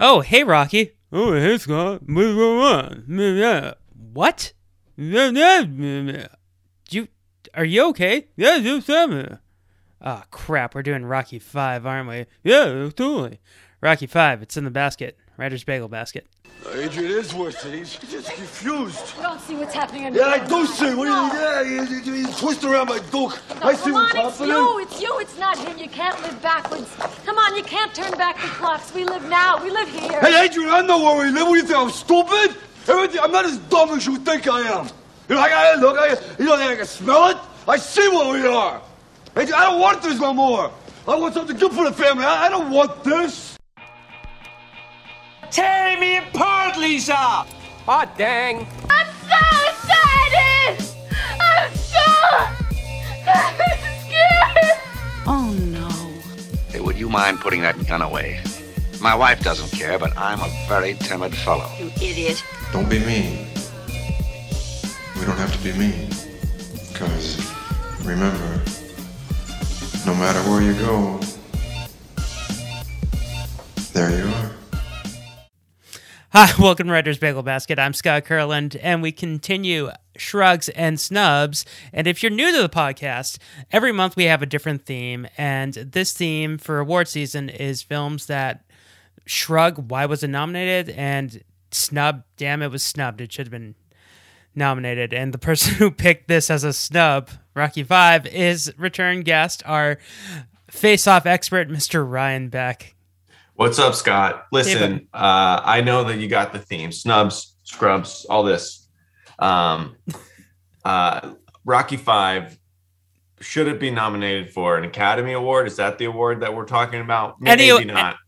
Oh, hey, Rocky. Oh, hey, Scott. What's going on? What? You are you okay? yeah, just seven. Ah, crap. We're doing Rocky Five, aren't we? Yeah, totally. Rocky Five. It's in the basket. Writer's bagel basket. Adrian is worse. He's just confused. You don't see what's happening on Yeah, I do see. What are you? Yeah, you, you, you twist around my duke. I see Come what's on, it's you. It's you. It's not him. You can't live backwards. Come on, you can't turn back the clocks. We live now. We live here. Hey, Adrian, I know where we live. What do you think? I'm stupid? Everything, I'm not as dumb as you think I am. You know, I gotta look. I, you don't think I can smell it? I see what we are. Adrian, I don't want this no more. I want something good for the family. I, I don't want this. Tearing me apart, Lisa! Aw, dang. I'm so excited. I'm so scared. Oh no. Hey, would you mind putting that gun away? My wife doesn't care, but I'm a very timid fellow. You idiot. Don't be mean. We don't have to be mean. Because remember, no matter where you go, there you are. Hi, welcome to Writer's Bagel Basket. I'm Scott Kurland, and we continue shrugs and snubs. And if you're new to the podcast, every month we have a different theme. And this theme for award season is films that shrug, why was it nominated? And snub, damn, it was snubbed. It should have been nominated. And the person who picked this as a snub, Rocky Five, is return guest, our face-off expert, Mr. Ryan Beck. What's up, Scott? Listen, uh, I know that you got the theme snubs, scrubs, all this. Um, uh, Rocky Five, should it be nominated for an Academy Award? Is that the award that we're talking about? Maybe Any- not.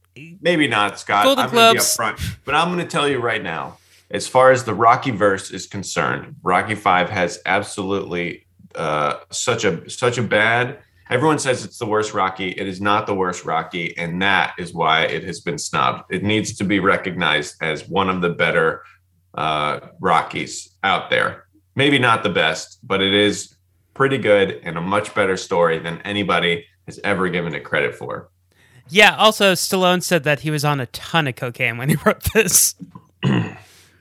Maybe not, Scott. Golden I'm gonna be upfront, but I'm going to tell you right now, as far as the Rocky verse is concerned, Rocky Five has absolutely uh, such a such a bad. Everyone says it's the worst Rocky. It is not the worst Rocky, and that is why it has been snubbed. It needs to be recognized as one of the better uh, Rockies out there. Maybe not the best, but it is pretty good and a much better story than anybody has ever given it credit for. Yeah, also, Stallone said that he was on a ton of cocaine when he wrote this.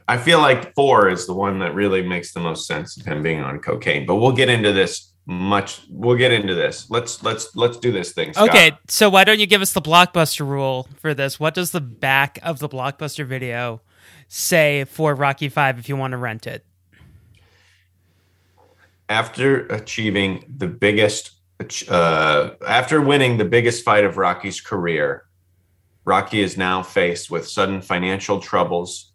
I feel like four is the one that really makes the most sense of him being on cocaine. But we'll get into this much. We'll get into this. Let's let's let's do this thing. Scott. Okay, so why don't you give us the blockbuster rule for this? What does the back of the blockbuster video say for Rocky Five if you want to rent it? after achieving the biggest uh, after winning the biggest fight of Rocky's career, Rocky is now faced with sudden financial troubles,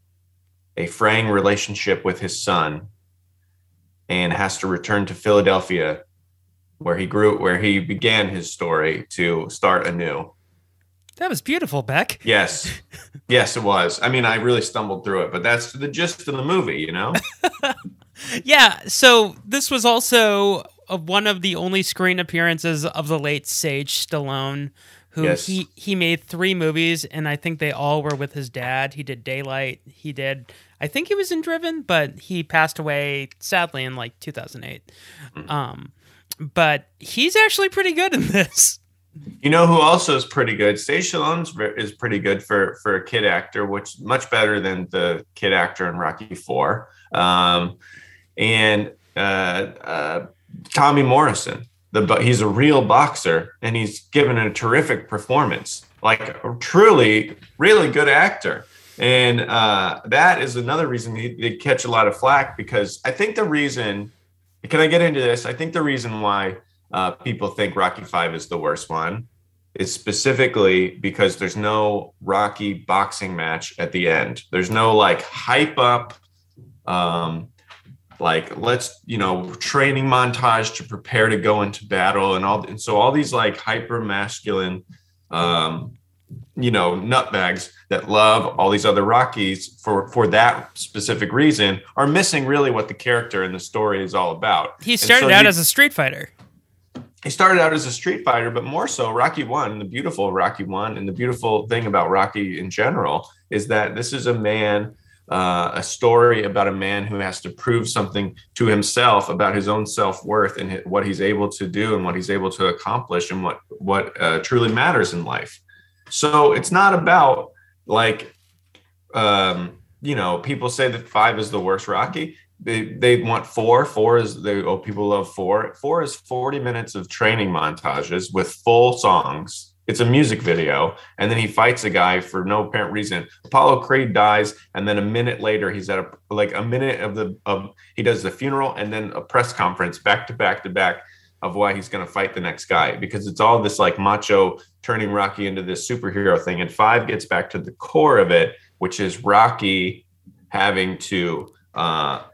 a fraying relationship with his son, and has to return to Philadelphia where he grew where he began his story to start anew. That was beautiful, Beck. Yes. yes, it was. I mean, I really stumbled through it, but that's the gist of the movie, you know? Yeah, so this was also one of the only screen appearances of the late Sage Stallone, who Yes. he he made three movies, and I think they all were with his dad. He did Daylight. He did. I think he was in Driven, but he passed away sadly in like 2008. Um, but he's actually pretty good in this. You know who also is pretty good? Sage Stallone is pretty good for for a kid actor, which much better than the kid actor in Rocky Four. Um, and uh, uh, Tommy Morrison, the he's a real boxer, and he's given a terrific performance, like a truly, really good actor. And uh, that is another reason he, they catch a lot of flack because I think the reason. Can I get into this? I think the reason why uh, people think Rocky Five is the worst one is specifically because there's no Rocky boxing match at the end. There's no like hype up, um, like let's you know training montage to prepare to go into battle and all. And so all these like hyper masculine, um, you know, nutbags that love all these other Rockies for for that specific reason are missing really what the character and the story is all about. He started so out you- as a street fighter. he started out as a street fighter, but more so Rocky One, the beautiful Rocky One, and the beautiful thing about Rocky in general is that this is a man, uh, a story about a man who has to prove something to himself about his own self worth and what he's able to do and what he's able to accomplish and what what uh, truly matters in life. So it's not about like um, you know, people say that five is the worst Rocky. They they want four. Four is they oh people love four. Four is 40 minutes of training montages with full songs. It's a music video, and then he fights a guy for no apparent reason. Apollo Creed dies, and then a minute later, he's at a like a minute of the of he does the funeral and then a press conference back to back to back of why he's going to fight the next guy because it's all this like macho turning Rocky into this superhero thing. And five gets back to the core of it, which is Rocky having to, uh,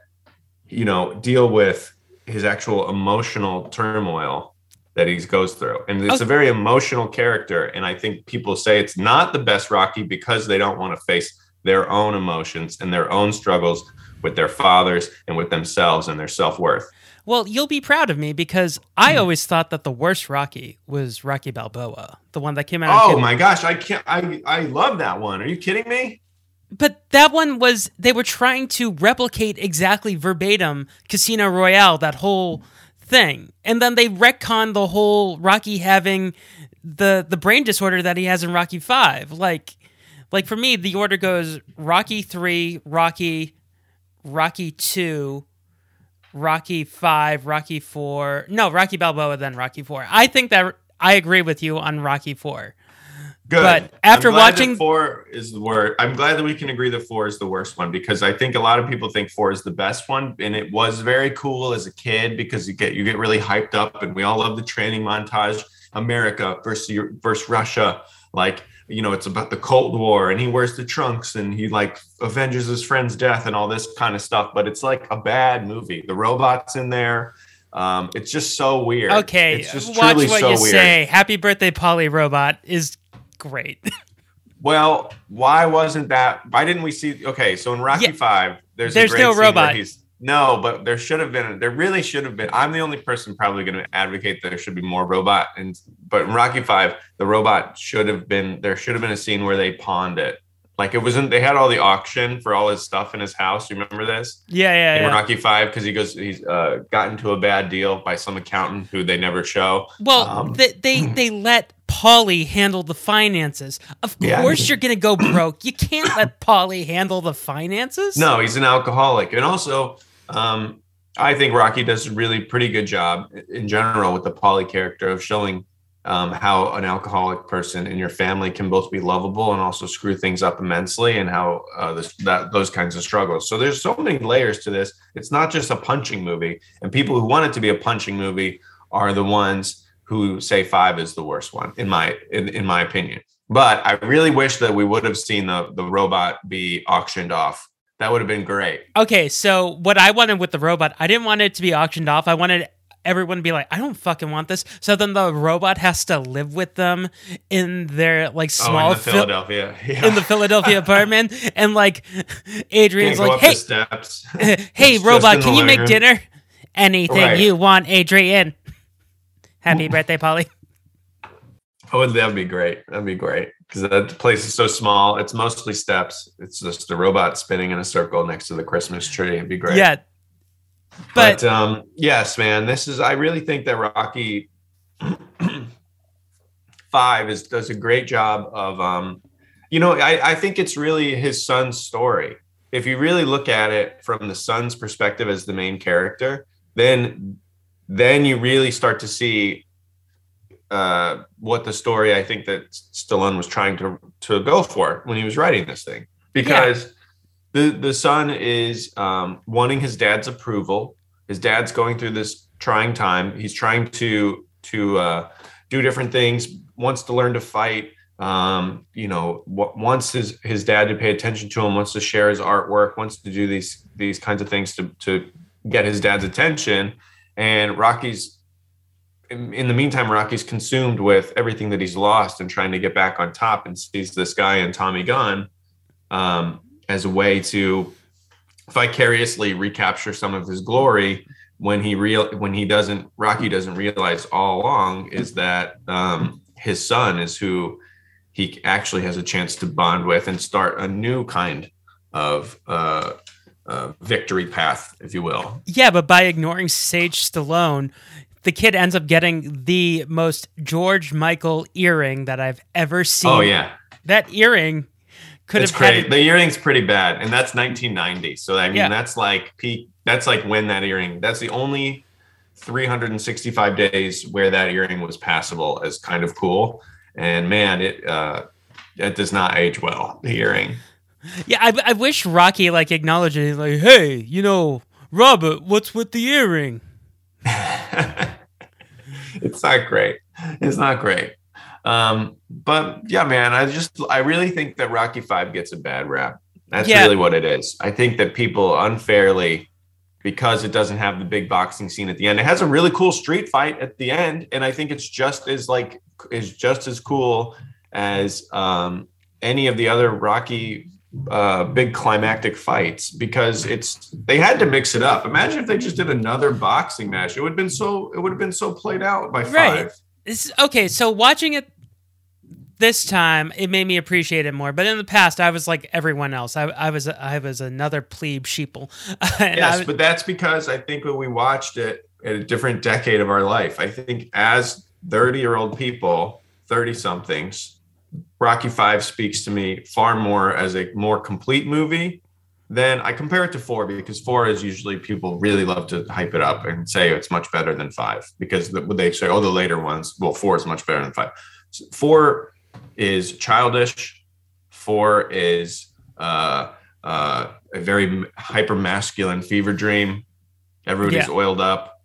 you know, deal with his actual emotional turmoil that he goes through. And it's a very emotional character. And I think people say it's not the best Rocky because they don't want to face their own emotions and their own struggles with their fathers and with themselves and their self worth. Well, you'll be proud of me because I hmm. always thought that the worst Rocky was Rocky Balboa, the one that came out. Oh my gosh, I can't I I love that one. Are you kidding me? But that one was they were trying to replicate exactly verbatim Casino Royale, that whole thing, and then they retcon the whole Rocky having the the brain disorder that he has in Rocky Five. Like, like for me, the order goes Rocky Three, Rocky, Rocky Two, Rocky Five, Rocky Four. No, Rocky Balboa, then Rocky Four. I think that I agree with you on Rocky Four. Good. But after I'm glad that watching- four is the worst. I'm glad that we can agree that four is the worst one because I think a lot of people think four is the best one, and it was very cool as a kid because you get you get really hyped up, and we all love the training montage. America versus versus Russia, like you know, it's about the Cold War, and he wears the trunks, and he like avenges his friend's death, and all this kind of stuff. But it's like a bad movie. The robots in there. Um, it's just so weird. Okay, it's just watch truly what so you weird. say. Happy birthday, Paulie Robot is great. Well, why wasn't that? Why didn't we see? Okay, so in Rocky Yeah. Five, there's a There's great no robot. He's, no, but there should have been. There really should have been. I'm the only person probably going to advocate that there should be more robot. And but in Rocky Five, the robot should have been. There should have been a scene where they pawned it. Like it wasn't. They had all the auction for all his stuff in his house. You remember this? yeah, yeah, In yeah. Rocky Five, because he goes, he's uh, got into a bad deal by some accountant who they never show. Well, Um, they, they they let Paulie handle the finances. Of Yeah. course, you're gonna go broke. You can't let Paulie handle the finances. No, he's an alcoholic. And also, um, I think Rocky does a really pretty good job in general with the Paulie character of showing um, how an alcoholic person in your family can both be lovable and also screw things up immensely, and how uh, this, that those kinds of struggles. So there's so many layers to this. It's not just a punching movie, and people who want it to be a punching movie are the ones who say five is the worst one in my in, in my opinion. But I really wish that we would have seen the the robot be auctioned off. That would have been great. Okay, so what I wanted with the robot, I didn't want it to be auctioned off. I wanted everyone to be like, I don't fucking want this. So then the robot has to live with them in their like Oh, small in the Phil- Philadelphia. Yeah. in the Philadelphia apartment, and like Adrian's like, hey, steps. hey, It's robot, can you make room. dinner? Anything Right. you want, Adrian. Happy birthday, Paulie. Oh, that'd be great. That'd be great because that place is so small. It's mostly steps. It's just a robot spinning in a circle next to the Christmas tree. It'd be great. Yeah. But, But, um, yes, man, this is. I really think that Rocky Five is does a great job of. Um, you know, I, I think it's really his son's story. If you really look at it from the son's perspective as the main character, then then you really start to see uh, what the story I think that Stallone was trying to to go for when he was writing this thing, because the the son is um, wanting his dad's approval. His dad's going through this trying time. He's trying to to uh, do different things. Wants to learn to fight. Um, you know, w- wants his his dad to pay attention to him. Wants to share his artwork. Wants to do these these kinds of things to to get his dad's attention. And Rocky's in, the meantime, Rocky's consumed with everything that he's lost and trying to get back on top and sees this guy and Tommy Gunn um, as a way to vicariously recapture some of his glory when he real when he doesn't Rocky doesn't realize all along is that um, his son is who he actually has a chance to bond with and start a new kind of uh, uh, victory path, if you will. yeah, but by ignoring Sage Stallone, the kid ends up getting the most George Michael earring that I've ever seen. Oh yeah, That earring could it's have had great. it- The earring's pretty bad, and that's 1990. So I mean, Yeah. that's like peak. That's like when that earring. That's the only 365 days where that earring was passable as kind of cool. And man, it uh, it does not age well. The earring. Yeah, I, I wish Rocky like acknowledged it. Like, hey, you know, Robert, what's with the earring? it's not great. It's not great. Um, but yeah, man, I just I really think that Rocky Five gets a bad rap. That's Yeah. really what it is. I think that people unfairly, because it doesn't have the big boxing scene at the end, it has a really cool street fight at the end, and I think it's just as like is just as cool as um, any of the other Rocky uh big climactic fights because it's they had to mix it up imagine if they just did another boxing match it would have been so it would have been so played out by five Right. It's, okay, so watching it this time, it made me appreciate it more. But in the past, I was like everyone else. I, I was I was another plebe sheeple. yes was- but that's because i think when we watched it at a different decade of our life i think as 30 year old people 30 somethings rocky 5 speaks to me far more as a more complete movie than i compare it to 4 because 4 is usually people really love to hype it up and say it's much better than 5 because the, they say oh the later ones well 4 is much better than 5 4 is childish 4 is uh uh, a very hyper masculine fever dream. Everybody's Yeah. oiled up.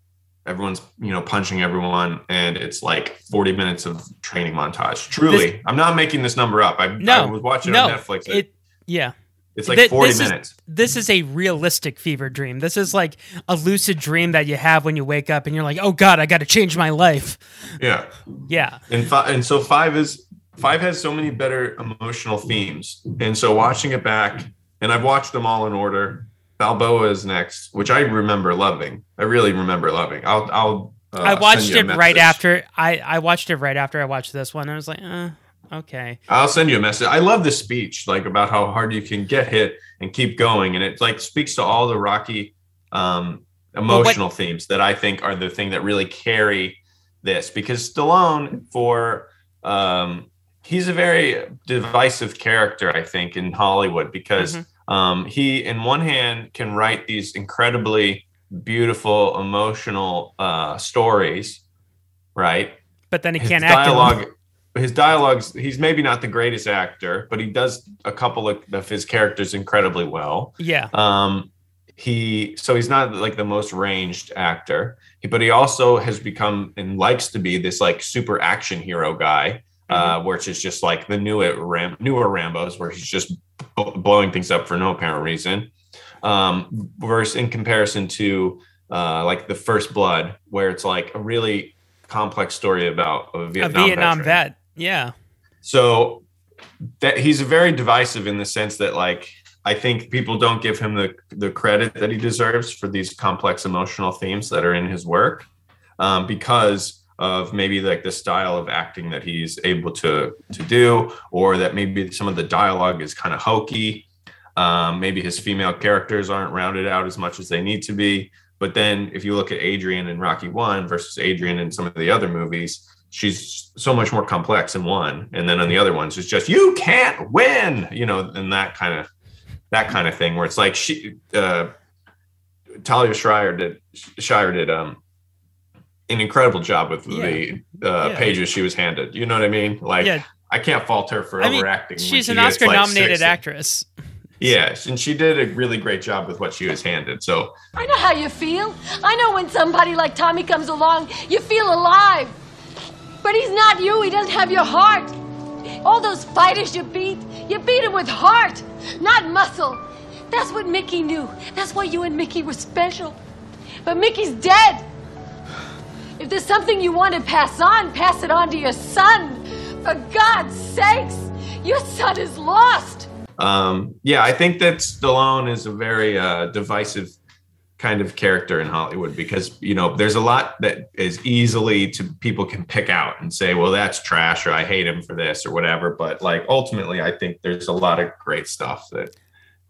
Everyone's you know punching everyone, and it's like forty minutes of training montage. Truly, I'm not making this number up. I, no, I was watching no, on Netflix. It, yeah. it's like Th- 40 this is- minutes. this is a realistic fever dream. This is like a lucid dream that you have when you wake up and you're like, oh God, I got to change my life. yeah, Yeah. and five, and so five is five has so many better emotional themes, and so watching it back, and I've watched them all in order. Balboa is next, which I remember loving. I really remember loving. I'll I'll. Uh, I watched it right after I, I watched it right after I watched this one. I was like, uh, okay. I'll send you a message. I love this speech, like about how hard you can get hit and keep going, and it like speaks to all the Rocky um, emotional themes that I think are the thing that really carry this. Because Stallone, for um, he's a very divisive character, I think, in Hollywood because um, he, in one hand, can write these incredibly beautiful, emotional uh, stories, right? But then he his can't act. in dialogue his dialogues he's maybe not the greatest actor but he does a couple of, of his characters incredibly well Yeah. um he so he's not like the most ranged actor but he also has become and likes to be this like super action hero guy uh which is just like the newer Ram- newer rambos where he's just b- blowing things up for no apparent reason um versus in comparison to uh like the first blood where it's like a really complex story about a A vietnam, Vietnam veteran. vet. Yeah. So that he's very divisive in the sense that like I think people don't give him the the credit that he deserves for these complex emotional themes that are in his work um, because of maybe like the style of acting that he's able to to do or that maybe some of the dialogue is kind of hokey. Um, maybe his female characters aren't rounded out as much as they need to be. But then if you look at adrian in rocky one versus adrian in some of the other movies she's so much more complex in one and then on the other ones it's just you can't win! You know and that kind of that kind of thing where it's like she uh talia schreier did shire did um an incredible job with the uh Yeah. pages she was handed you know what i mean like Yeah. i can't fault her for I mean, overacting when she's an gets, Oscar like, nominated 60. actress. yes and she did a really great job with what she was handed so I know how you feel. I know when somebody like Tommy comes along, you feel alive. But he's not you. He doesn't have your heart. All those fighters you beat, you beat him with heart, not muscle. That's what Mickey knew. That's why you and Mickey were special. But Mickey's dead. If there's something you want to pass on, pass it on to your son. For God's sakes, your son is lost. um yeah i think that stallone is a very uh divisive kind of character in hollywood because you know there's a lot that is easily to people can pick out and say well that's trash or i hate him for this or whatever but like ultimately i think there's a lot of great stuff that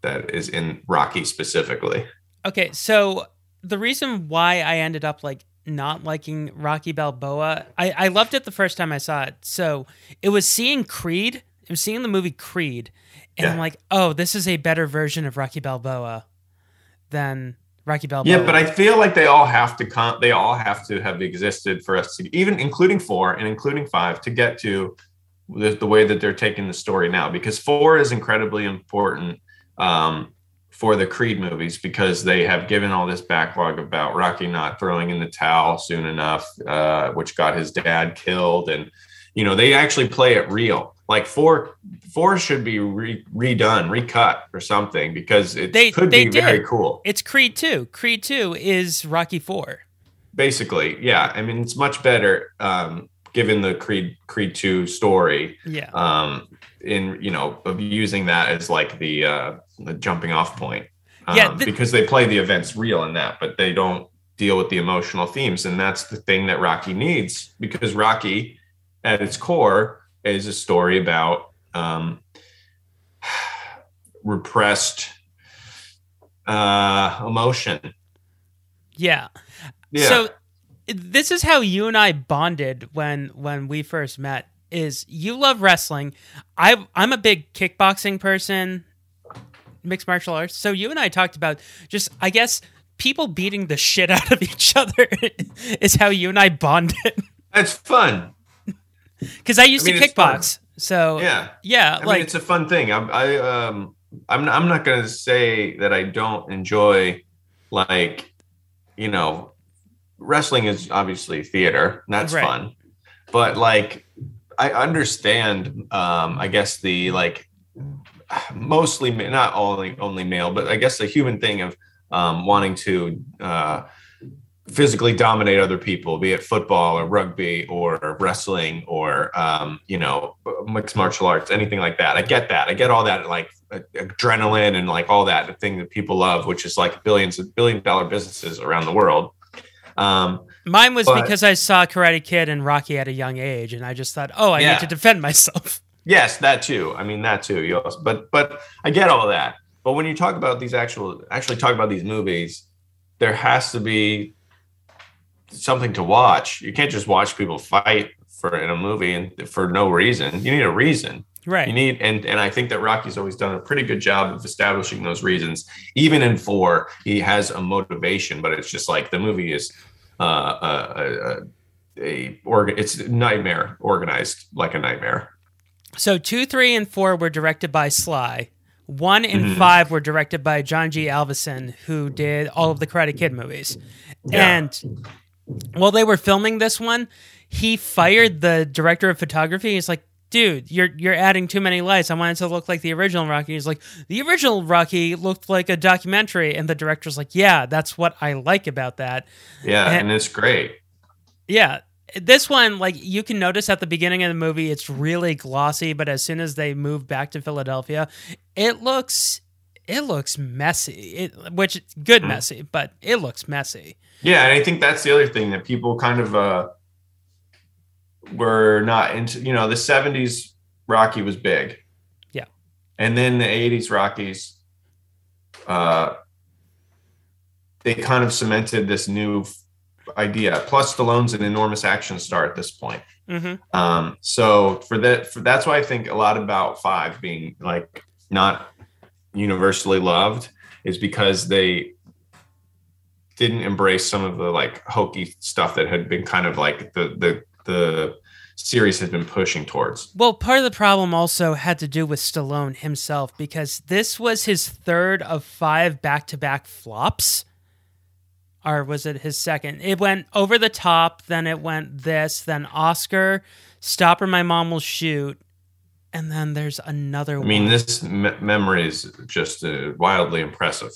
that is in rocky specifically Okay, so the reason why I ended up like not liking Rocky Balboa, I, I loved it the first time I saw it. So it was seeing Creed, it was seeing the movie Creed, And I'm like, oh, this is a better version of Rocky Balboa than Rocky Balboa. Yeah, but I feel like they all have to con- they all have to have existed for us to even including four and including five to get to the, the way that they're taking the story now because four is incredibly important um, for the Creed movies because they have given all this backlog about Rocky not throwing in the towel soon enough, uh, which got his dad killed, and you know they actually play it real. Like four, four should be re- redone, recut, or something because it They- could they be very cool. it's Creed 2. Creed 2 is Rocky 4. basically yeah i mean it's much better um given the creed creed 2 story Yeah. um in you know of using that as like the uh the jumping off point um, Yeah, the- because they play the events real in that but they don't deal with the emotional themes and that's the thing that rocky needs because rocky at its core is a story about um repressed uh emotion Yeah. yeah So this is how you and I bonded when when we first met. Is you love wrestling? I I'm a big kickboxing person, mixed martial arts. So you and I talked about just I guess people beating the shit out of each other is how you and I bonded. That's fun Because I used I mean, to kickbox. So yeah yeah, I like mean, it's a fun thing. I, I um, I'm I'm not gonna say that I don't enjoy, like, you know, wrestling is obviously theater. And that's Right. fun, but like, I understand. Um, I guess the like, mostly not only only male, but I guess the human thing of um, wanting to uh, physically dominate other people, be it football or rugby or wrestling or um, you know mixed martial arts, anything like that. I get that. I get all that like adrenaline and like all that the thing that people love, which is like billions of billion dollar businesses around the world. Um, mine was but- because I saw Karate Kid and Rocky at a young age, and I just thought, oh, I Yeah. need to defend myself. Yes, that too. I mean that too. You also, but but I get all that. But when you talk about these actual actually talk about these movies, there has to be something to watch. You can't just watch people fight for in a movie and for no reason. You need a reason. Right. You need and and I think that Rocky's always done a pretty good job of establishing those reasons. Even in four, he has a motivation, but it's just like the movie is uh, a, a, a, organ. It's nightmare organized like a nightmare. So two, three, and four were directed by Sly. One and Mhm. five were directed by John G. Avildsen, who did all of the Karate Kid movies. Yeah. And while they were filming this one, he fired the director of photography. He's like, "Dude, you're you're adding too many lights. I want it to look like the original Rocky." He's like, "The original Rocky looked like a documentary," and the director's like, "Yeah, that's what I like about that." Yeah, And- and it's great. Yeah. This one, like you can notice at the beginning of the movie, it's really glossy, but as soon as they move back to Philadelphia, it looks it looks messy. It, which good Hmm. messy, but it looks messy. Yeah, and I think that's the other thing that people kind of uh were not into. You know, the '70s Rocky was big. Yeah. and then the '80s Rockies, uh, they kind of cemented this new idea. Plus, Stallone's an enormous action star at this point. hmm Um, so for that, for, that's why I think a lot about five being like not universally loved is because they didn't embrace some of the like hokey stuff that had been kind of like the the the series has been pushing towards. Well, part of the problem also had to do with Stallone himself because this was his third of five back to back flops. Or was it his second? It went over the top, then it went this, then Oscar, Stop or My Mom Will Shoot, and then there's another I one. mean, this me- memory is just uh, wildly impressive.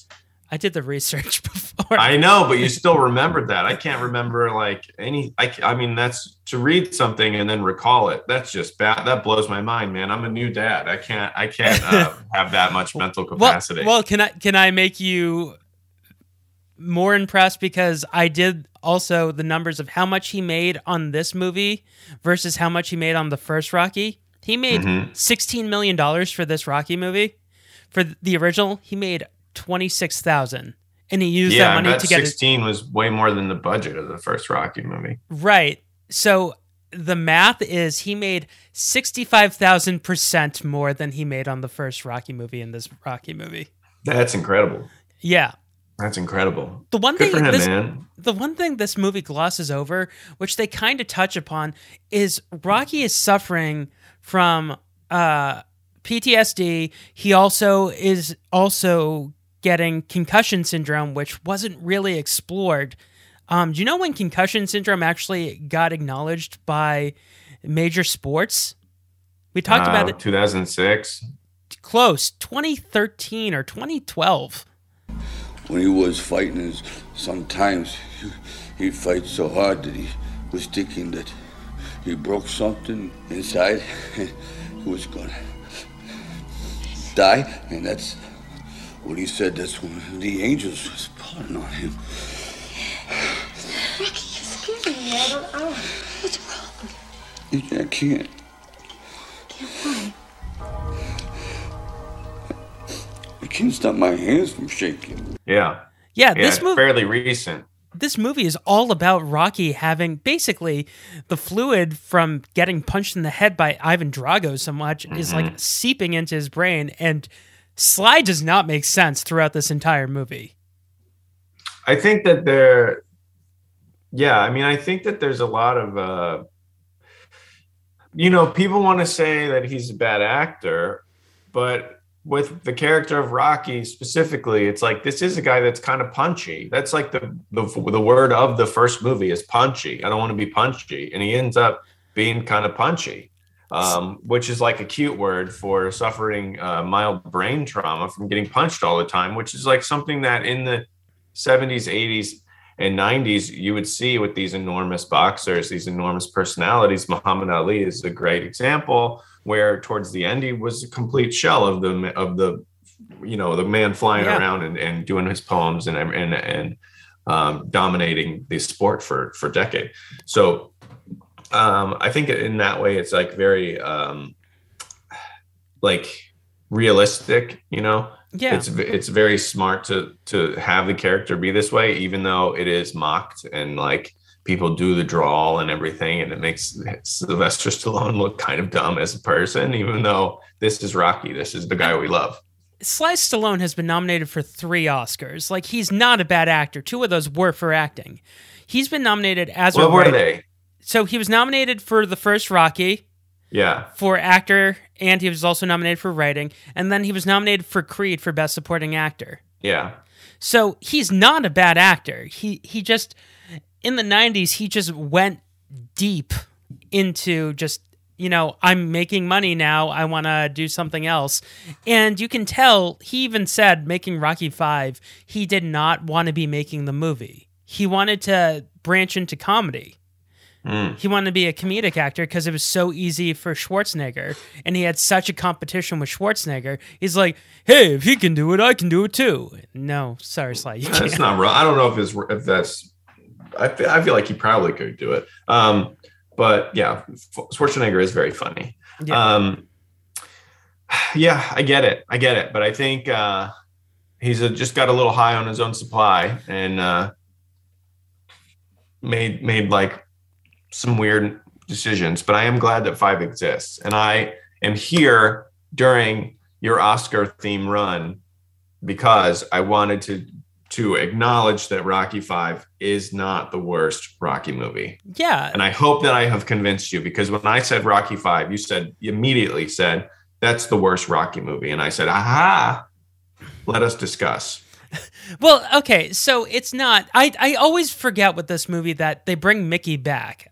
I did the research before. I know, but you still remembered that. I can't remember like any. I, I mean, that's to read something and then recall it. That's just bad. That blows my mind, man. I'm a new dad. I can't. I can't uh, have that much mental capacity. well, can I can I make you more impressed because I did also the numbers of how much he made on this movie versus how much he made on the first Rocky. He made Mhm. 16 million dollars for this Rocky movie. For the original, he made 26,000 and he used yeah, that money to get his 16 was way more than the budget of the first Rocky movie. Right. So the math is he made 65,000% more than he made on the first Rocky movie in this Rocky movie. That's incredible. Yeah. That's incredible. The one Good thing him, this, man. the one thing this movie glosses over, which they kind of touch upon, is Rocky is suffering from uh, PTSD. He also is also getting concussion syndrome, which wasn't really explored. Um, do you know when concussion syndrome actually got acknowledged by major sports? We talked about Uh, it 2006. close, 2013 or 2012. When he was fighting, his, sometimes he, he'd fight so hard that he was thinking that he broke something inside. he was gonna die, and that's what he said. That's when the angels was pulling on him. Rocky, you're scaring me. I don't, I don't. What's wrong? I can't. Can't why? I can't stop my hands from shaking. Yeah. Yeah, Yeah, this it's movie fairly recent. this movie is all about Rocky having basically the fluid from getting punched in the head by Ivan Drago so much is like mm-hmm. seeping into his brain and Sly does not make sense throughout this entire movie. I think that there, yeah, I mean, I think that there's a lot of, uh, you know, people want to say that he's a bad actor, but with the character of Rocky specifically, it's like this is a guy that's kind of punchy. That's like the the, the word of the first movie is punchy. I don't want to be punchy, and he ends up being kind of punchy, um, which is like a cute word for suffering uh, mild brain trauma from getting punched all the time, which is like something that in the 70s, 80s, and 90s you would see with these enormous boxers, these enormous personalities. Muhammad Ali is a great example where towards the end he was a complete shell of the of the you know the man flying Yeah. around and, and doing his poems and and and um, dominating the sport for for decade. So um, I think in that way it's like very um, like realistic, you know Yeah. it's it's very smart to to have the character be this way even though it is mocked and like people do the drawl and everything and it makes Sylvester Stallone look kind of dumb as a person even though this is Rocky this is the guy we love Sly Stallone has been nominated for three Oscars. Like he's not a bad actor. Two of those were for acting. He's been nominated as a what were writer- they So he was nominated for the first Rocky, yeah for actor, and he was also nominated for writing, and then he was nominated for Creed for best supporting actor. yeah So he's not a bad actor. He he just in the 90s he just went deep into just you know, I'm making money now. I want to do something else. And you can tell he even said making Rocky 5, he did not want to be making the movie. He wanted to branch into comedy. He wanted to be a comedic actor because it was so easy for Schwarzenegger, and he had such a competition with Schwarzenegger. He's like, "Hey, if he can do it, I can do it too." No, sorry, Sly, you that's can't. not I don't know if it's if that's I feel, I feel like he probably could do it um but yeah Schwarzenegger is very funny Yeah. Um, yeah, I get it. I get it. But I think uh, he's a, just got a little high on his own supply and uh, made made like some weird decisions. But I am glad that five exists, and I am here during your Oscar theme run because I wanted to to acknowledge that Rocky Five is not the worst Rocky movie. yeah, And I hope that I have convinced you because when I said Rocky Five, you said you immediately said that's the worst Rocky movie, and I said, "Aha, let us discuss." Well, okay, so it's not. I I always forget with this movie that they bring Mickey back,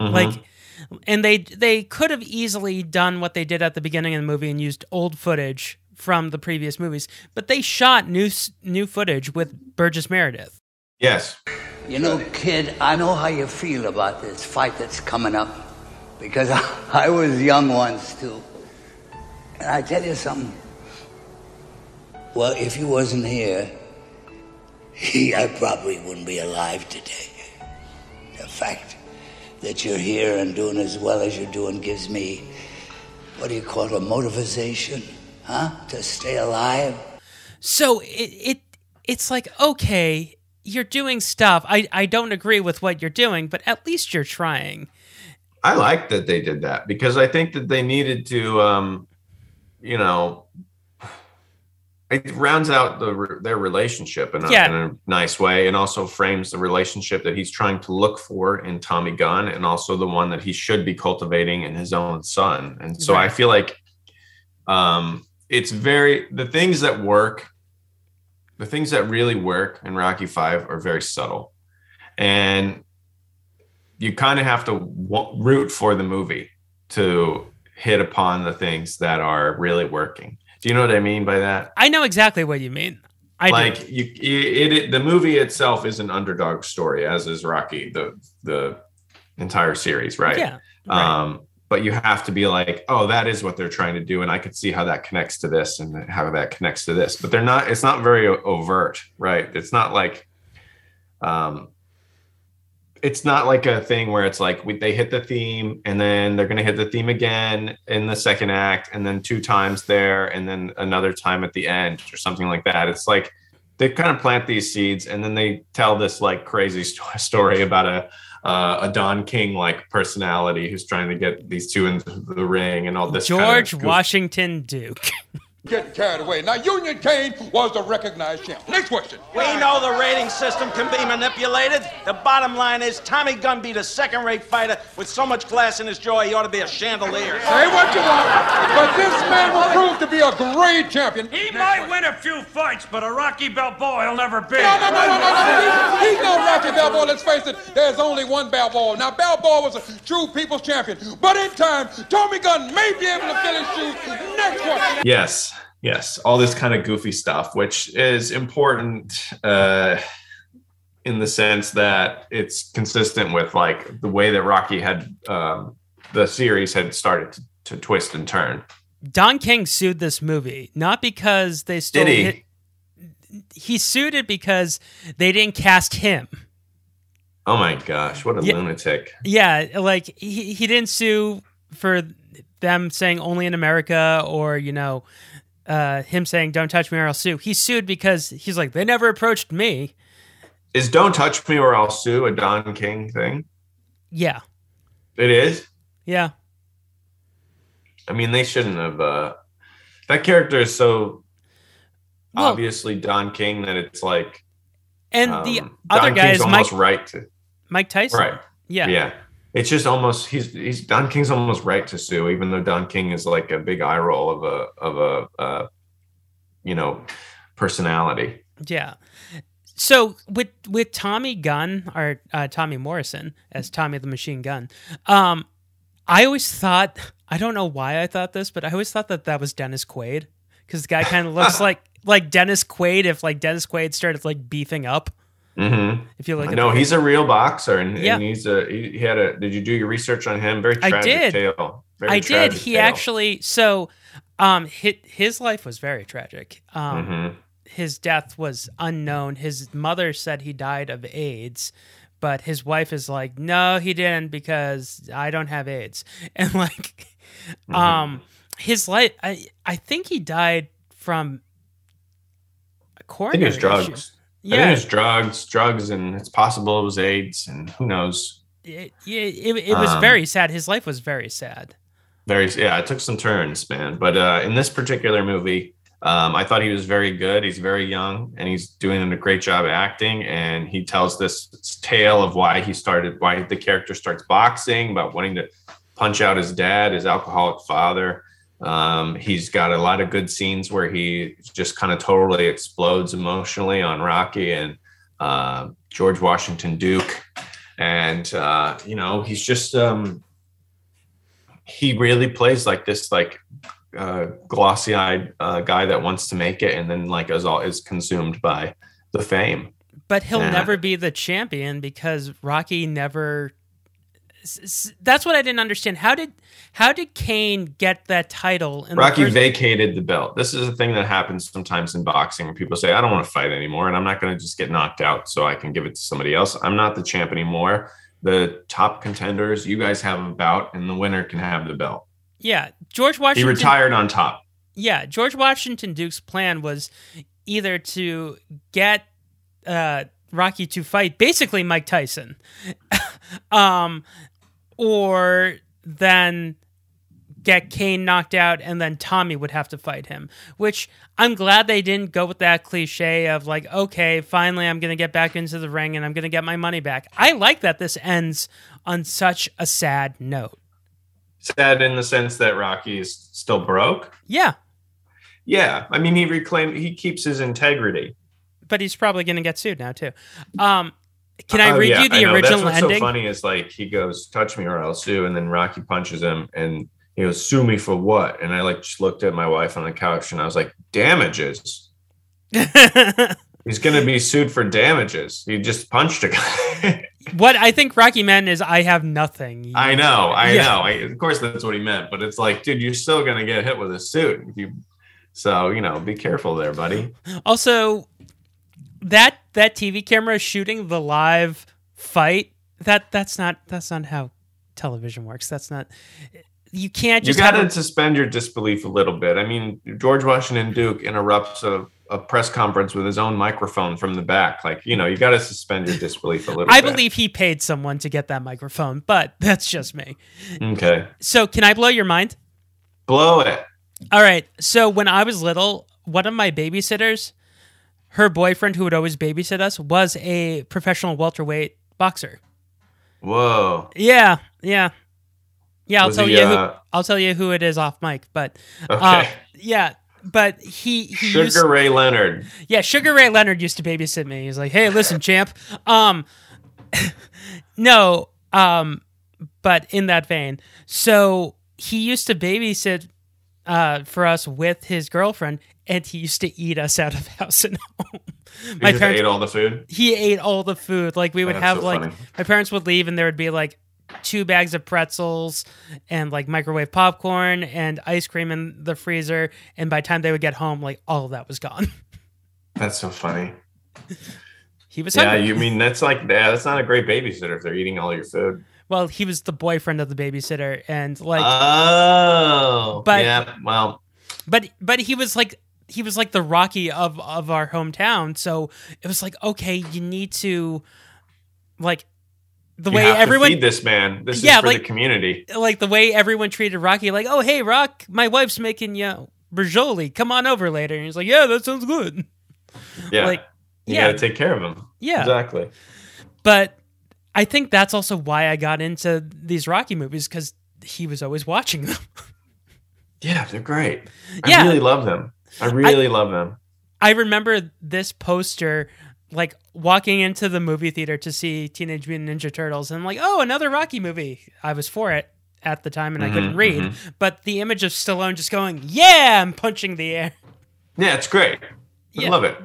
Mhm. like, and they they could have easily done what they did at the beginning of the movie and used old footage from the previous movies, but they shot new new footage with Burgess Meredith. yes, You know, kid, I know how you feel about this fight that's coming up because I, I was young once too. And I tell you something. Well, if you wasn't here, he, I probably wouldn't be alive today. The fact that you're here and doing as well as you're doing gives me, what do you call it, a motivation, huh? To stay alive. So it it it's like okay, you're doing stuff. I I don't agree with what you're doing, but at least you're trying. I like that they did that because I think that they needed to, um, you know, it rounds out the their relationship in a, Yeah. in a nice way, and also frames the relationship that he's trying to look for in Tommy Gunn, and also the one that he should be cultivating in his own son. And so I feel like, um, it's very the things that work, the things that really work in Rocky Five are very subtle, and you kind of have to w- root for the movie to hit upon the things that are really working. Do you know what I mean by that? I know exactly what you mean. I like do. you, it, it, the movie itself is an underdog story, as is Rocky, the the entire series, right? Yeah. right. Um, but you have to be like, oh, that is what they're trying to do, and I could see how that connects to this and how that connects to this. But they're not. It's not very overt, right? It's not like, um, it's not like a thing where it's like we, they hit the theme and then they're going to hit the theme again in the second act and then two times there and then another time at the end or something like that. It's like they kind of plant these seeds and then they tell this like crazy sto- story about a uh, a Don King like personality who's trying to get these two into the ring and all this. kind of George Washington Duke. Getting carried away. Now, Union Cane was the recognized champ. Next question. We know the rating system can be manipulated. The bottom line is Tommy Gunn beat a second-rate fighter with so much glass in his jaw he ought to be a chandelier. Say what you want, but this man will prove to be a great champion. He might win a few fights, but a Rocky Balboa he'll never be. No, no, no, no, no, no. He's, he's no Rocky Balboa. Let's face it. There's only one Balboa. Now, Balboa was a true people's champion. But in time, Tommy Gunn may be able to finish shoes. Next question. Yes, yes, all this kind of goofy stuff, which is important uh, in the sense that it's consistent with like the way that Rocky had um, the series had started to, to twist and turn. Don King sued this movie not because they stole Did he? He sued it because they didn't cast him. Oh my gosh, what a Yeah. lunatic! Yeah, like he, he didn't sue for them saying only in America or, you know, uh, him saying don't touch me or I'll sue. He sued because he's like, they never approached me. Is "Don't Touch Me or I'll Sue" a Don King thing? Yeah. It is. Yeah. I mean, they shouldn't have. Uh, that character is so Well- obviously Don King that it's like. And um, the Don other guy King's is almost Mike, right to Mike Tyson. right. Yeah. Yeah. It's just almost he's he's Don King's almost right to sue, even though Don King is like a big eye roll of a of a uh, you know personality. Yeah. So with with Tommy Gunn or uh, Tommy Morrison as Tommy the Machine Gun, um, I always thought I don't know why I thought this, but I always thought that that was Dennis Quaid because the guy kind of looks like like Dennis Quaid if like Dennis Quaid started like beefing up. Mm-hmm. If you look, no, he's a real boxer, and, Yeah. and he's a he, he had a. Did you do your research on him? Very I tragic did. tale. Very I did. He tale. actually so um his, his life was very tragic. Um Mhm. his death was unknown. His mother said he died of AIDS, but his wife is like, "No, he didn't because I don't have AIDS." And like Mm-hmm. um his life I I think he died from I think it was drugs. issue. I think Yeah. it was drugs, drugs, and it's possible it was AIDS, and who knows. It, it, it, it was Um, very sad. His life was very sad. Very, yeah, it took some turns, man. But uh, in this particular movie, um, I thought he was very good. He's very young, and he's doing a great job acting. And he tells this tale of why he started, why the character starts boxing, about wanting to punch out his dad, his alcoholic father. Um, he's got a lot of good scenes where he just kind of totally explodes emotionally on Rocky and uh, George Washington Duke. And, uh, you know, he's just, um, he really plays like this, like, uh, glossy eyed uh, guy that wants to make it and then, like, is all is consumed by the fame. But he'll Yeah. never be the champion because Rocky never. That's what I didn't understand. How did how did Cane get that title? In Rocky first- vacated the belt. This is a thing that happens sometimes in boxing people say, I don't want to fight anymore and I'm not going to just get knocked out so I can give it to somebody else. I'm not the champ anymore. The top contenders, you guys have a bout and the winner can have the belt. yeah, George Washington. He retired on top. Yeah, George Washington Duke's plan was either to get uh, Rocky to fight basically Mike Tyson, um, or then get Cane knocked out and then Tommy would have to fight him. Which I'm glad they didn't go with that cliche of like, okay, finally I'm going to get back into the ring and I'm going to get my money back. I like that this ends on such a sad note. Sad in the sense that Rocky is still broke. Yeah, Yeah, I mean he reclaimed he keeps his integrity. but he's probably going to get sued now too. Um, can I Oh, read yeah, you the original That's what's ending? so funny is like he goes, "Touch me or I'll sue," and then Rocky punches him, and he goes, "Sue me for what?" And I like just looked at my wife on the couch, and I was like, "Damages." He's gonna be sued for damages. He just punched a guy. what I think Rocky meant is I have nothing. I know, I Yeah. know. I, of course, that's what he meant. But it's like, dude, you're still gonna get hit with a suit. If you, so you know, be careful there, buddy. Also, that that TV camera shooting the live fight that that's not that's not how television works. That's not you can't just You got to a- suspend your disbelief a little bit. I mean, George Washington Duke interrupts a, a press conference with his own microphone from the back. Like, you know, you got to suspend your disbelief a little I bit. believe he paid someone to get that microphone, but that's just me. Okay. So, can I blow your mind? Blow it. All right. So, when I was little, one of my babysitters, her boyfriend who would always babysit us, was a professional welterweight boxer. Whoa. Yeah, yeah, yeah. I'll Was tell he, you. uh, who, I'll tell you who it is off mic. But uh, Okay. yeah, but he he Sugar used, Ray Leonard. yeah, Sugar Ray Leonard used to babysit me. He's like, "Hey, listen, champ." Um, no, um, but in that vein, so he used to babysit uh for us with his girlfriend, and he used to eat us out of house and home. He parents ate all the food. he ate all the food. Like we would That's have so like funny. my parents would leave and there would be like two bags of pretzels and like microwave popcorn and ice cream in the freezer and by the time they would get home like all of that was gone. That's so funny. he was Yeah, hungry. you mean that's like yeah, that's not a great babysitter if they're eating all your food. well, he was the boyfriend of the babysitter and like oh, But- yeah. Well, but but he was like he was like the Rocky of of our hometown. So it was like okay, you need to like the you way everyone feed this man. This Yeah, is for like- the community. like the way everyone treated Rocky, like, oh hey Rock, my wife's making you braciole, come on over later. And he's like, yeah, that sounds good. Yeah. like, you yeah. got to take care of him. Yeah. Exactly. But I think that's also why I got into these Rocky movies because he was always watching them. Yeah, they're great. Yeah. I really love them. I really love them. I remember this poster, like walking into the movie theater to see Teenage Mutant Ninja Turtles, and I'm like, oh, another Rocky movie. I was for it at the time, and I couldn't Mhm, read. mhm. But the image of Stallone just going, yeah, I'm punching the air. Yeah, it's great. I Yeah. love it.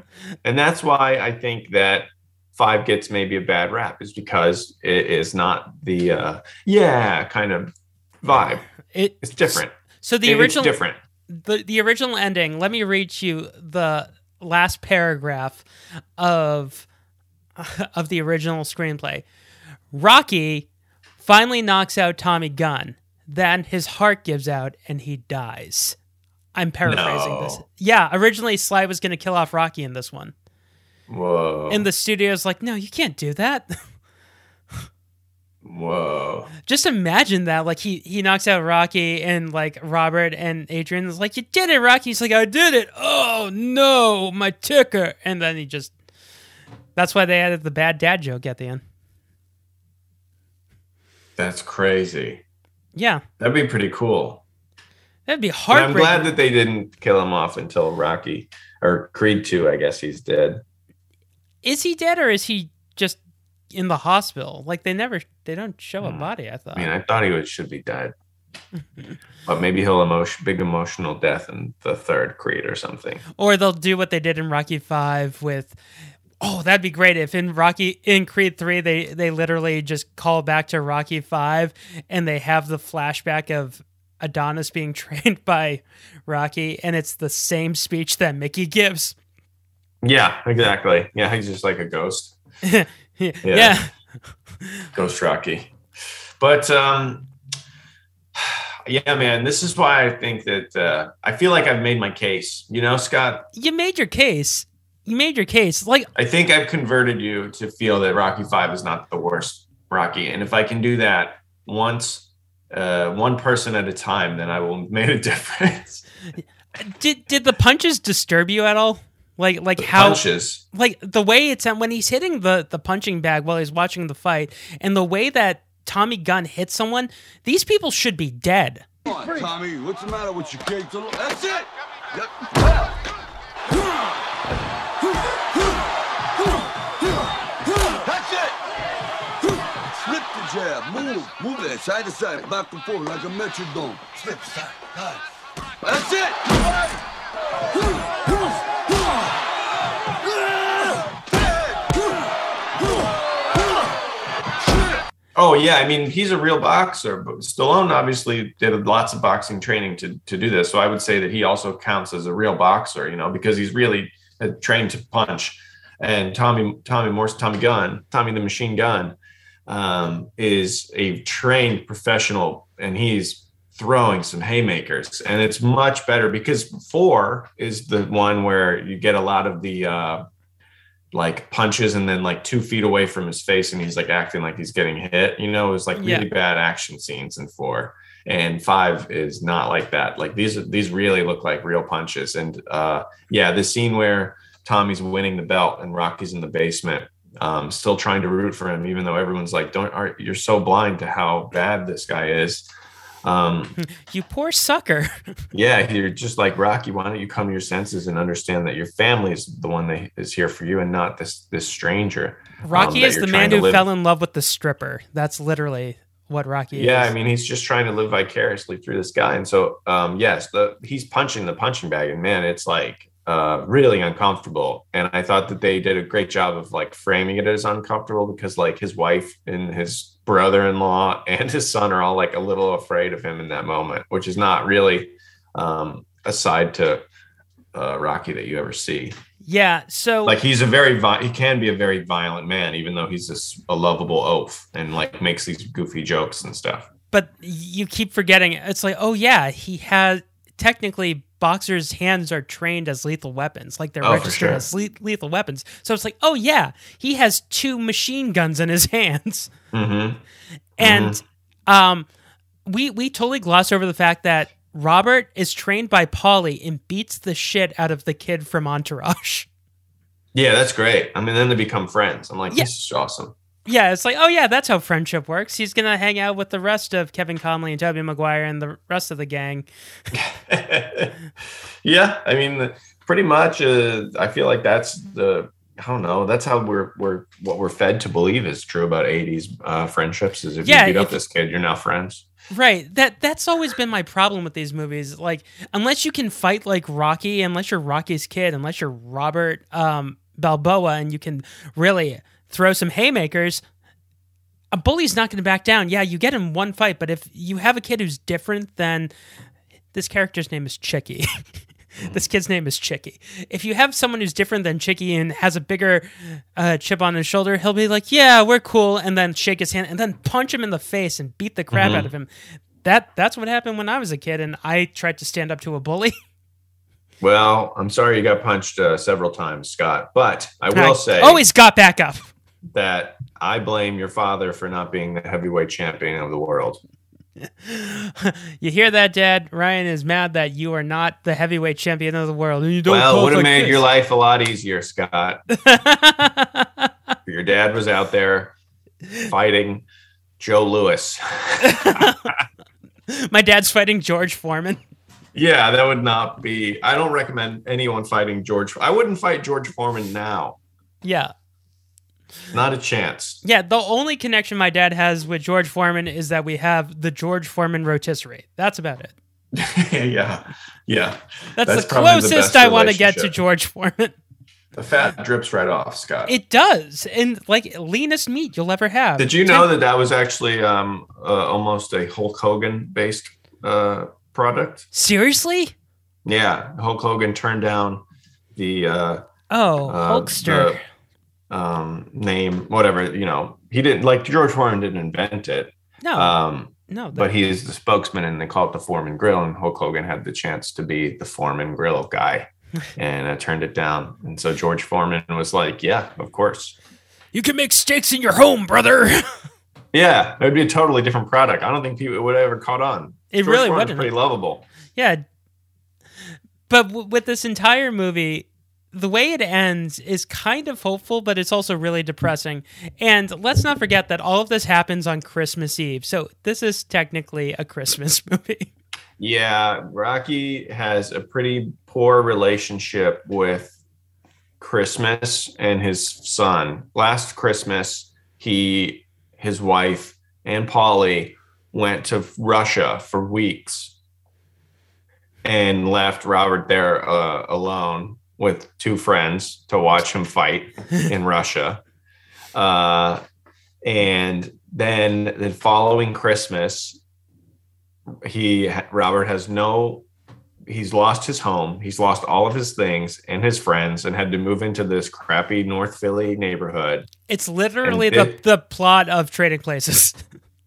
And that's why I think that five gets maybe a bad rap is because it is not the uh yeah kind of vibe. It, It's different. So the It- original different. The the original ending. Let me read you the last paragraph of of the original screenplay. Rocky finally knocks out Tommy Gunn. Then his heart gives out and he dies. I'm paraphrasing this. Yeah, originally Sly was going to kill off Rocky in this one. Whoa. And the studio's like, "No, you can't do that." Whoa. Just imagine that. Like he he knocks out Rocky and like Robert and Adrian is like, You did it, Rocky. He's like, I did it. Oh no, my ticker. And then he just That's why they added the bad dad joke at the end. That's crazy. Yeah. That'd be pretty cool. That'd be But I'm glad that they didn't kill him off until Rocky or Creed 2, I guess he's dead. is he dead or is he just in the hospital? Like they never they don't show a body, I thought. Hmm. I mean, I thought he would, should be dead. but maybe he'll emotion big emotional death in the third Creed or something. Or they'll do what they did in Rocky Five with Oh, that'd be great if in Rocky in Creed 3 they they literally just call back to Rocky 5 and they have the flashback of Adonis being trained by Rocky and it's the same speech that Mickey gives. Yeah, exactly. Yeah, he's just like a ghost. yeah. Ghost Rocky. But um yeah, man, this is why I think that uh I feel like I've made my case. You know, Scott, You made your case. You made your case. Like I think I've converted you to feel that Rocky 5 is not the worst Rocky. And if I can do that, once, uh, one person at a time, then I will made a difference. Did did the punches disturb you at all? Like like how Punches. like the way it's when he's hitting the the punching bag while he's watching the fight, and the way that Tommy Gunn hits someone, these people should be dead. Come on, Tommy. What's the matter with your cake? That's it. Yep. That's it. Slip the jab. Move. Move that side to side, back and forth like a metrodome. Slip side, side. That's it. Oh yeah, I mean he's a real boxer, but Stallone obviously did lots of boxing training to to do this. So I would say that he also counts as a real boxer, you know, because he's really uh, trained to punch. And Tommy Tommy Morse Tommy Gunn, Tommy the Machine Gun, um, is a trained professional, and he's throwing some haymakers, and it's much better because four is the one where you get a lot of the uh, like punches and then like two feet away from his face and he's like acting like he's getting hit you know? It was like really Yeah. bad action scenes in four. And five is not like that. Like these are these really look like real punches. And uh yeah the scene where tommy's winning the belt and rocky's in the basement um still trying to root for him even though everyone's like don't are you're so blind to how bad this guy is um You poor sucker. yeah, you're just like Rocky. Why don't you come to your senses and understand that your family is the one that is here for you and not this this stranger? um, Rocky that is the man who live- fell in love with the stripper. That's literally what Rocky Yeah, is. I mean, he's just trying to live vicariously through this guy, and so um, yes, the he's punching the punching bag, and man, it's like uh, really uncomfortable. And I thought that they did a great job of like framing it as uncomfortable because like his wife and his brother-in-law and his son are all like a little afraid of him in that moment, which is not really um, a side to uh, Rocky that you ever see. Yeah, so Like he's a very vi- he can be a very violent man, even though he's this, a lovable oaf and like makes these goofy jokes and stuff. but you keep forgetting it's like, oh yeah, he has technically boxers' hands are trained as lethal weapons. Like they're Oh, registered sure. as le- lethal weapons. So it's like, oh yeah, he has two machine guns in his hands. Mm-hmm. And um we we totally gloss over the fact that Robert is trained by Paulie and beats the shit out of the kid from Entourage. Yeah, that's great. I mean, then they become friends. I'm like, Yeah. this is awesome. Yeah, it's like, oh yeah, that's how friendship works. He's gonna hang out with the rest of Kevin Connolly and Tobey Maguire and the rest of the gang. yeah, I mean, pretty much. Uh, I feel like that's the. I don't know. That's how we're we're what we're fed to believe is true about '80s uh, friendships. Is if Yeah, you beat up this kid, you're now friends. Right. That that's always been my problem with these movies. Like, unless you can fight like Rocky, unless you're Rocky's kid, unless you're Robert um, Balboa, and you can really throw some haymakers, a bully's not going to back down. Yeah, you get in one fight, but if you have a kid who's different than this character's name is Chickie. this kid's name is Chickie. If you have someone who's different than Chickie and has a bigger uh, chip on his shoulder, he'll be like, "Yeah, we're cool," and then shake his hand and then punch him in the face and beat the crap Mhm. out of him. That that's what happened when I was a kid, and I tried to stand up to a bully. Well, I'm sorry you got punched uh, several times, Scott. But I will say always got back up. That I blame your father for not being the heavyweight champion of the world. you hear that, Dad? Ryan is mad that you are not the heavyweight champion of the world. You don't well, it would have like made this. your life a lot easier, Scott. your dad was out there fighting Joe Louis. My dad's fighting George Foreman. Yeah, that would not be. I don't recommend anyone fighting George. I wouldn't fight George Foreman now. Yeah. Not a chance. Yeah, the only connection my dad has with George Foreman is that we have the George Foreman rotisserie. That's about it. yeah, yeah. That's, the closest best I want to get to. George Foreman. The fat drips right off, Scott. It does, and like leanest meat you'll ever have. Did you know that that was actually um, uh, almost a Hulk Hogan based uh, product? Seriously? Yeah, Hulk Hogan turned down the uh, Oh, uh, Hulkster. the, um, name, whatever. You know, he didn't like George Foreman didn't invent it. No. Um, no, that- but he is the spokesman, and they call it the Foreman Grill. And Hulk Hogan had the chance to be the Foreman Grill guy, and I turned it down. And so George Foreman was like, "Yeah, of course." You can make steaks in your home, brother. Yeah, it would be a totally different product. I don't think people would have ever caught on. It First really one's wouldn't. Pretty lovable. Yeah. But w- with this entire movie, the way it ends is kind of hopeful, but it's also really depressing. And let's not forget that all of this happens on Christmas Eve. So this is technically a Christmas movie. Yeah, Rocky has a pretty poor relationship with Christmas and his son. Last Christmas, he, his wife, and Paulie went to Russia for weeks and left Robert there uh, alone with two friends to watch him fight in Russia. Uh, and then the following Christmas, he Robert has no he's lost his home he's lost all of his things and his friends and had to move into this crappy north philly neighborhood It's literally And the, it- the plot of Trading Places.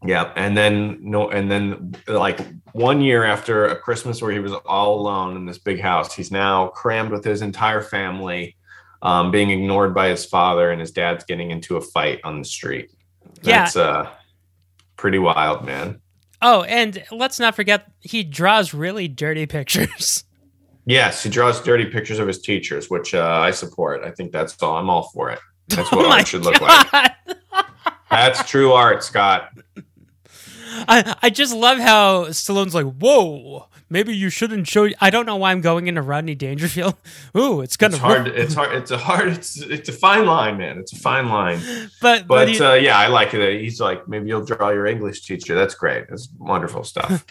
yeah and then no and then like one year after a christmas where he was all alone in this big house he's now crammed with his entire family um, being ignored by his father and his dad's getting into a fight on the street Yeah. that's uh pretty wild man Oh, and let's not forget he draws really dirty pictures. Yes, he draws dirty pictures of his teachers, which uh, I support. I think that's all. I'm all for it. That's what Oh art should look like. That's true art, Scott. I, I just love how Stallone's like, whoa, maybe you shouldn't show. I don't know why I'm going into Rodney Dangerfield. Ooh, it's gonna It's hard. It's hard. It's a hard. It's it's a fine line, man. It's a fine line. But but, But he- uh, yeah, I like it. He's like, maybe you'll draw your English teacher. That's great. That's wonderful stuff.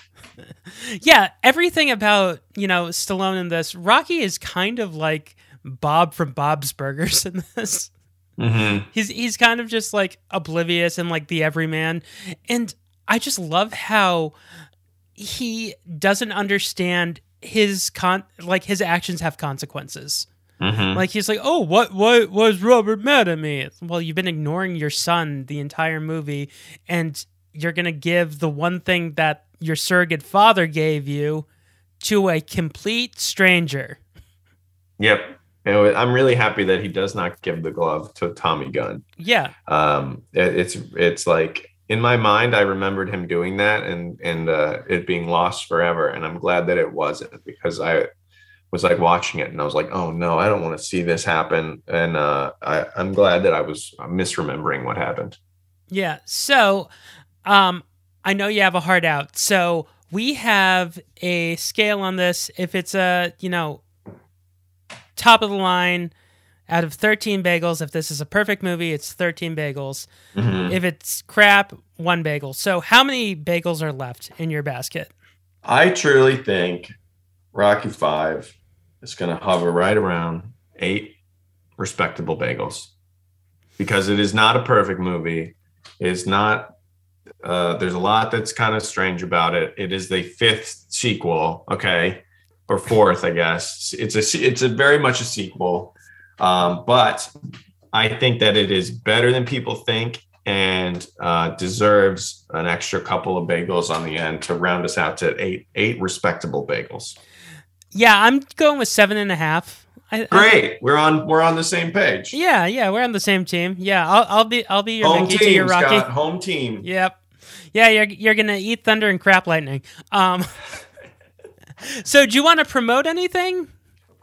yeah, everything about you know Stallone in this. Rocky is kind of like Bob from Bob's Burgers in this. hmm He's he's kind of just like oblivious and like the everyman, and I just love how he doesn't understand his con like his actions have consequences. Mhm. Like he's like, oh, what, what was Robert mad at me? Well, you've been ignoring your son the entire movie, and you're gonna give the one thing that your surrogate father gave you to a complete stranger. Yep. Anyway, I'm really happy that he does not give the glove to Tommy Gunn. Yeah, um it- it's it's like in my mind i remembered him doing that and and uh it being lost forever and i'm glad that it wasn't because i was like watching it and i was like oh no i don't want to see this happen and uh i i'm glad that i was misremembering what happened yeah. So, um, I know you have a heart out, so we have a scale on this. If it's a you know top of the line out of 13 bagels if this is a perfect movie it's 13 bagels. Mhm. if it's crap one bagel. So how many bagels are left in your basket? I truly think rocky five is going to hover right around eight respectable bagels. Because it is not a perfect movie. It is not uh, there's a lot that's kind of strange about it. It is the fifth sequel, okay, or fourth, I guess. It's a it's a very much a sequel, um, but I think that it is better than people think and uh, deserves an extra couple of bagels on the end to round us out to eight eight respectable bagels. yeah i'm going with seven and a half I, I- Great, we're on we're on the same page. yeah yeah we're on the same team yeah i'll, I'll be i'll be your Home Mickey to your team, rocky Scott. Home team. Yep. Yeah, you're you're gonna eat thunder and crap lightning. Um. so, do you want to promote anything?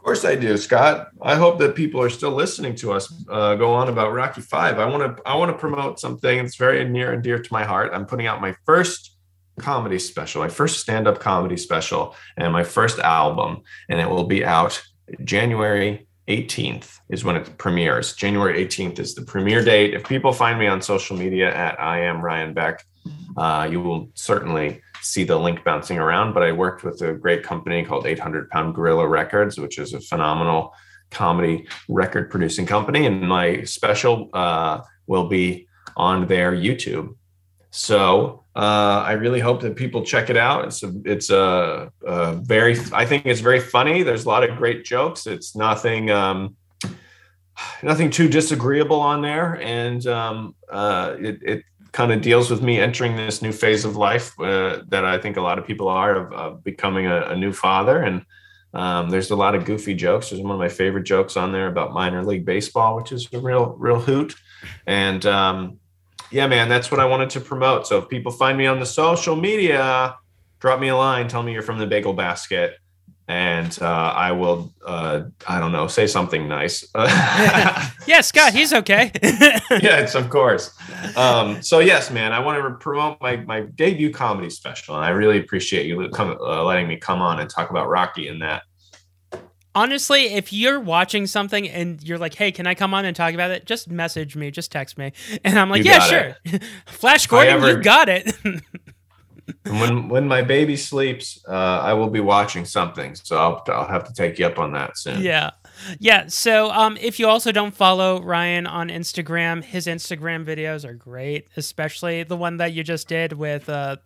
Of course I do, Scott. I hope that people are still listening to us uh, go on about Rocky Five. I want to I want to promote something that's very near and dear to my heart. I'm putting out my first comedy special, my first stand-up comedy special, and my first album, and it will be out January 18th is when it premieres. January 18th is the premiere date. If people find me on social media at I am Ryan Beck, uh, you will certainly see the link bouncing around. But I worked with a great company called 800 Pound Gorilla Records, which is a phenomenal comedy record producing company. And my special uh, will be on their YouTube. So uh, I really hope that people check it out. It's a, it's a, a very, I think it's very funny. There's a lot of great jokes. It's nothing, um, nothing too disagreeable on there, and um, uh, it, it kind of deals with me entering this new phase of life uh, that I think a lot of people are of, of becoming a, a new father. And um, there's a lot of goofy jokes. There's one of my favorite jokes on there about minor league baseball, which is a real, real hoot. And um, yeah, man, that's what I wanted to promote. So if people find me on the social media, drop me a line, tell me you're from the Bagel Basket, and uh, I will, uh, I don't know, say something nice. yeah, Scott, he's okay. yes, of course. Um, so yes, man, I want to promote my my debut comedy special, and I really appreciate you come, uh, letting me come on and talk about Rocky in that. Honestly, if you're watching something and you're like, "Hey, can I come on and talk about it?" Just message me, just text me, and I'm like, You "Yeah, sure." Flash Gordon, ever- you got it. And when when my baby sleeps, uh, I will be watching something, so I'll I'll have to take you up on that soon. yeah. Yeah. So um, if you also don't follow Ryan on Instagram, his Instagram videos are great, especially the one that you just did with uh,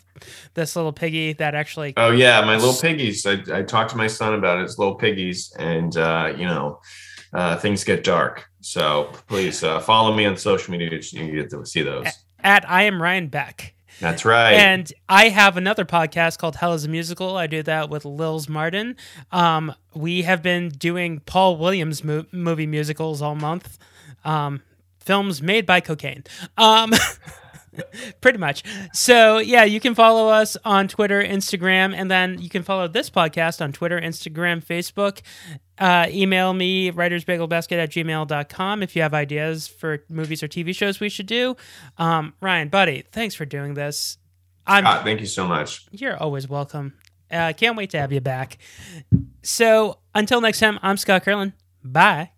this little piggy that actually. Oh yeah, my little piggies. I, I talked to my son about his little piggies, and uh, you know, uh, things get dark. So please uh, follow me on social media. so You get to see those. At I am Ryan Beck. That's right. And I have another podcast called Hell is a Musical. I do that with Lils Martin. Um, we have been doing Paul Williams mo- movie musicals all month. Um, films made by cocaine. Um, pretty much. So, yeah, you can follow us on Twitter, Instagram, and then you can follow this podcast on Twitter, Instagram, Facebook. Uh, email me, writersbagelbasket at gmail.com if you have ideas for movies or TV shows we should do. Um, Ryan, buddy, thanks for doing this. I'm, Scott, thank you so much. you're always welcome. Uh, can't wait to have you back. So until next time, I'm Scott Curlin. Bye.